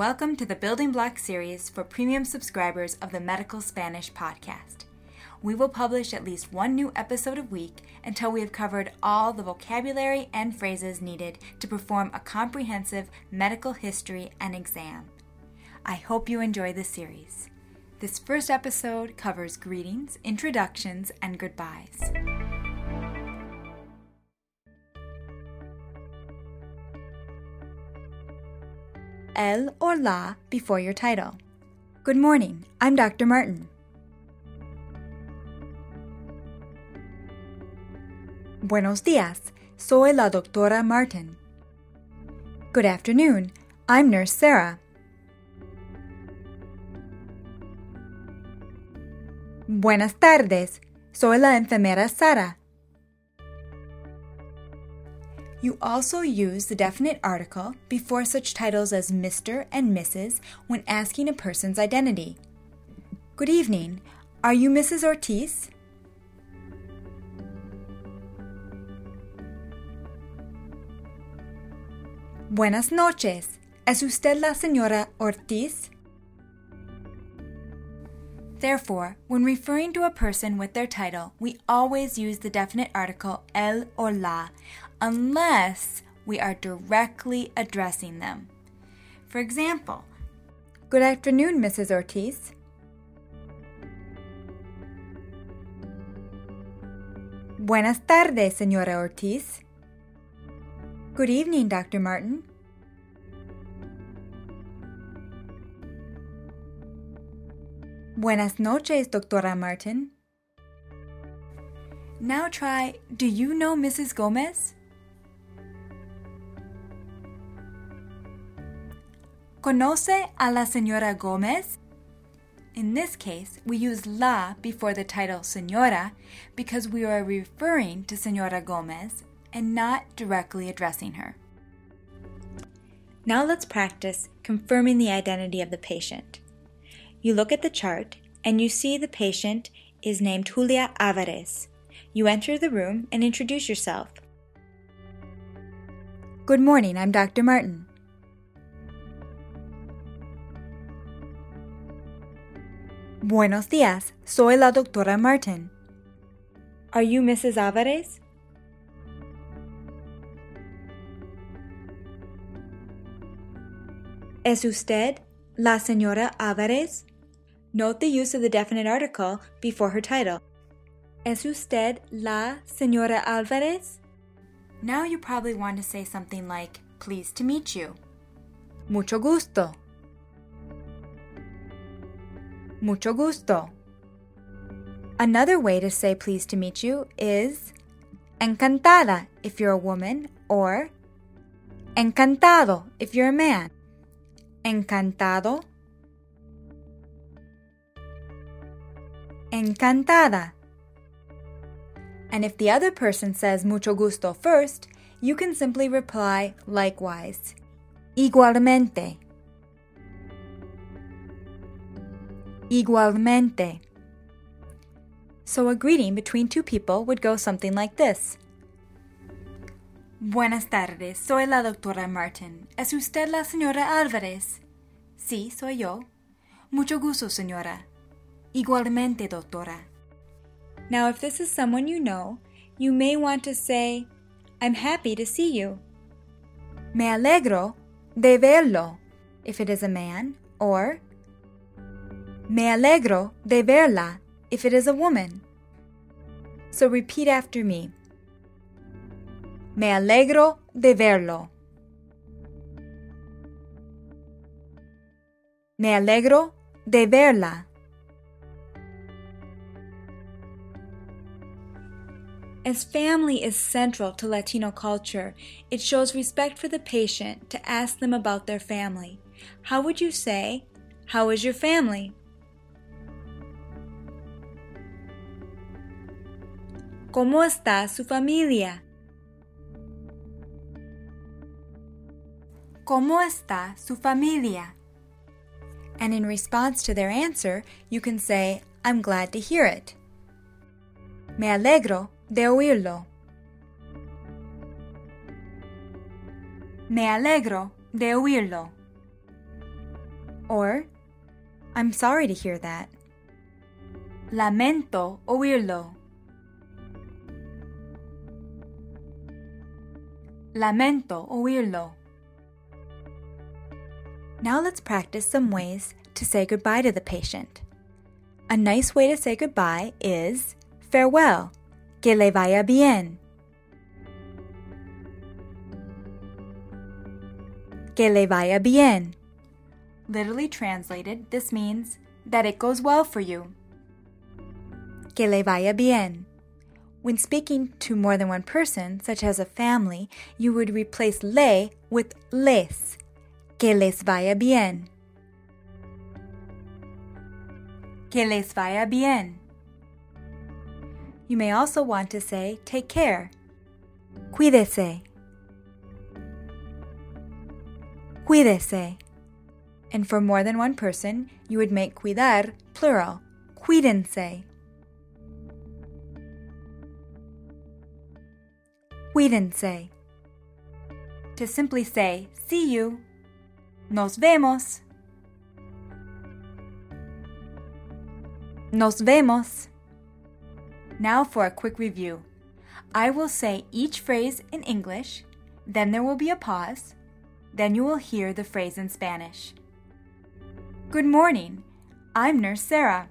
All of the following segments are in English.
Welcome to the Building Block series for premium subscribers of the Medical Spanish podcast. We will publish at least one new episode a week until we have covered all the vocabulary and phrases needed to perform a comprehensive medical history and exam. I hope you enjoy the series. This first episode covers greetings, introductions, and goodbyes. El or la before your title. Good morning, I'm Dr. Martin. Buenos días, soy la doctora Martin. Good afternoon, I'm Nurse Sarah. Buenas tardes, soy la enfermera Sara. You also use the definite article before such titles as Mr. and Mrs. when asking a person's identity. Good evening. Are you Mrs. Ortiz? Buenas noches. ¿Es usted la señora Ortiz? Therefore, when referring to a person with their title, we always use the definite article el or la unless we are directly addressing them. For example, Good afternoon, Mrs. Ortiz. Buenas tardes, señora Ortiz. Good evening, Dr. Martin. Buenas noches, Doctora Martin. Now try, Do you know Mrs. Gomez? ¿Conoce a la señora Gomez? In this case, we use la before the title señora because we are referring to Señora Gomez and not directly addressing her. Now let's practice confirming the identity of the patient. You look at the chart and you see the patient is named Julia Alvarez. You enter the room and introduce yourself. Good morning, I'm Dr. Martin. Buenos días, soy la doctora Martin. Are you Mrs. Alvarez? ¿Es usted la señora Alvarez? Note the use of the definite article before her title. ¿Es usted la señora Alvarez? Now you probably want to say something like, pleased to meet you. Mucho gusto. Mucho gusto. Another way to say pleased to meet you is encantada if you're a woman or encantado if you're a man. Encantado. Encantada. And if the other person says mucho gusto first, you can simply reply likewise. Igualmente. Igualmente. So a greeting between two people would go something like this. Buenas tardes, soy la doctora Martin. ¿Es usted la señora Álvarez? Sí, soy yo. Mucho gusto, señora. Igualmente, doctora. Now, if this is someone you know, you may want to say, I'm happy to see you. Me alegro de verlo, if it is a man, or Me alegro de verla, if it is a woman. So repeat after me. Me alegro de verlo. Me alegro de verla. As family is central to Latino culture, it shows respect for the patient to ask them about their family. How would you say, How is your family? ¿Cómo está su familia? ¿Cómo está su familia? And in response to their answer, you can say, I'm glad to hear it. Me alegro de oírlo. Me alegro de oírlo. Or, I'm sorry to hear that. Lamento oírlo. Lamento oírlo. Now let's practice some ways to say goodbye to the patient. A nice way to say goodbye is farewell, que le vaya bien. Que le vaya bien. Literally translated, this means that it goes well for you. Que le vaya bien. When speaking to more than one person, such as a family, you would replace le with les. Que les vaya bien. Que les vaya bien. You may also want to say take care. Cuídese. Cuídese. And for more than one person, you would make cuidar plural. Cuídense. Cuídense. To simply say, see you, nos vemos. Nos vemos. Now for a quick review. I will say each phrase in English, then there will be a pause, then you will hear the phrase in Spanish. Good morning. I'm Nurse Sarah.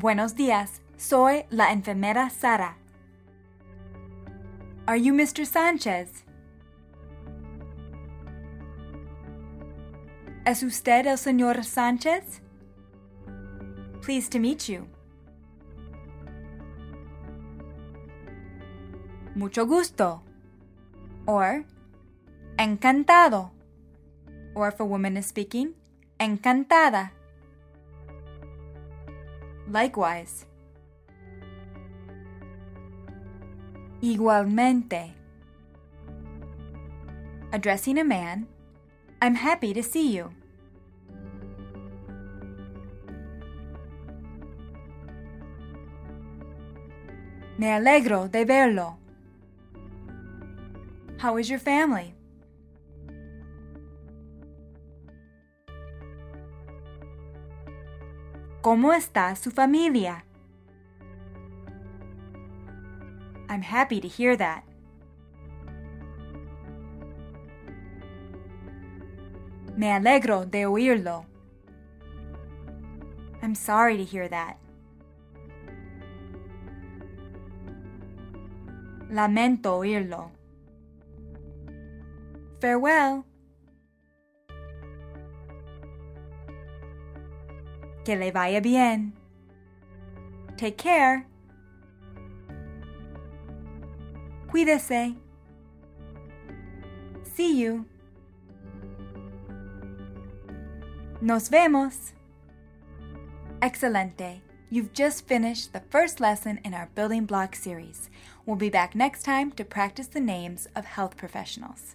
Buenos días. Soy la enfermera Sara. Are you Mr. Sanchez? ¿Es usted el señor Sanchez? Pleased to meet you. Mucho gusto. Or encantado. Or if a woman is speaking, encantada. Likewise. Igualmente. Addressing a man, I'm happy to see you. Me alegro de verlo. How is your family? ¿Cómo está su familia? I'm happy to hear that. Me alegro de oírlo. I'm sorry to hear that. Lamento oírlo. Farewell. Que le vaya bien. Take care. Cuídese. See you. Nos vemos. Excelente. You've just finished the first lesson in our Building Block series. We'll be back next time to practice the names of health professionals.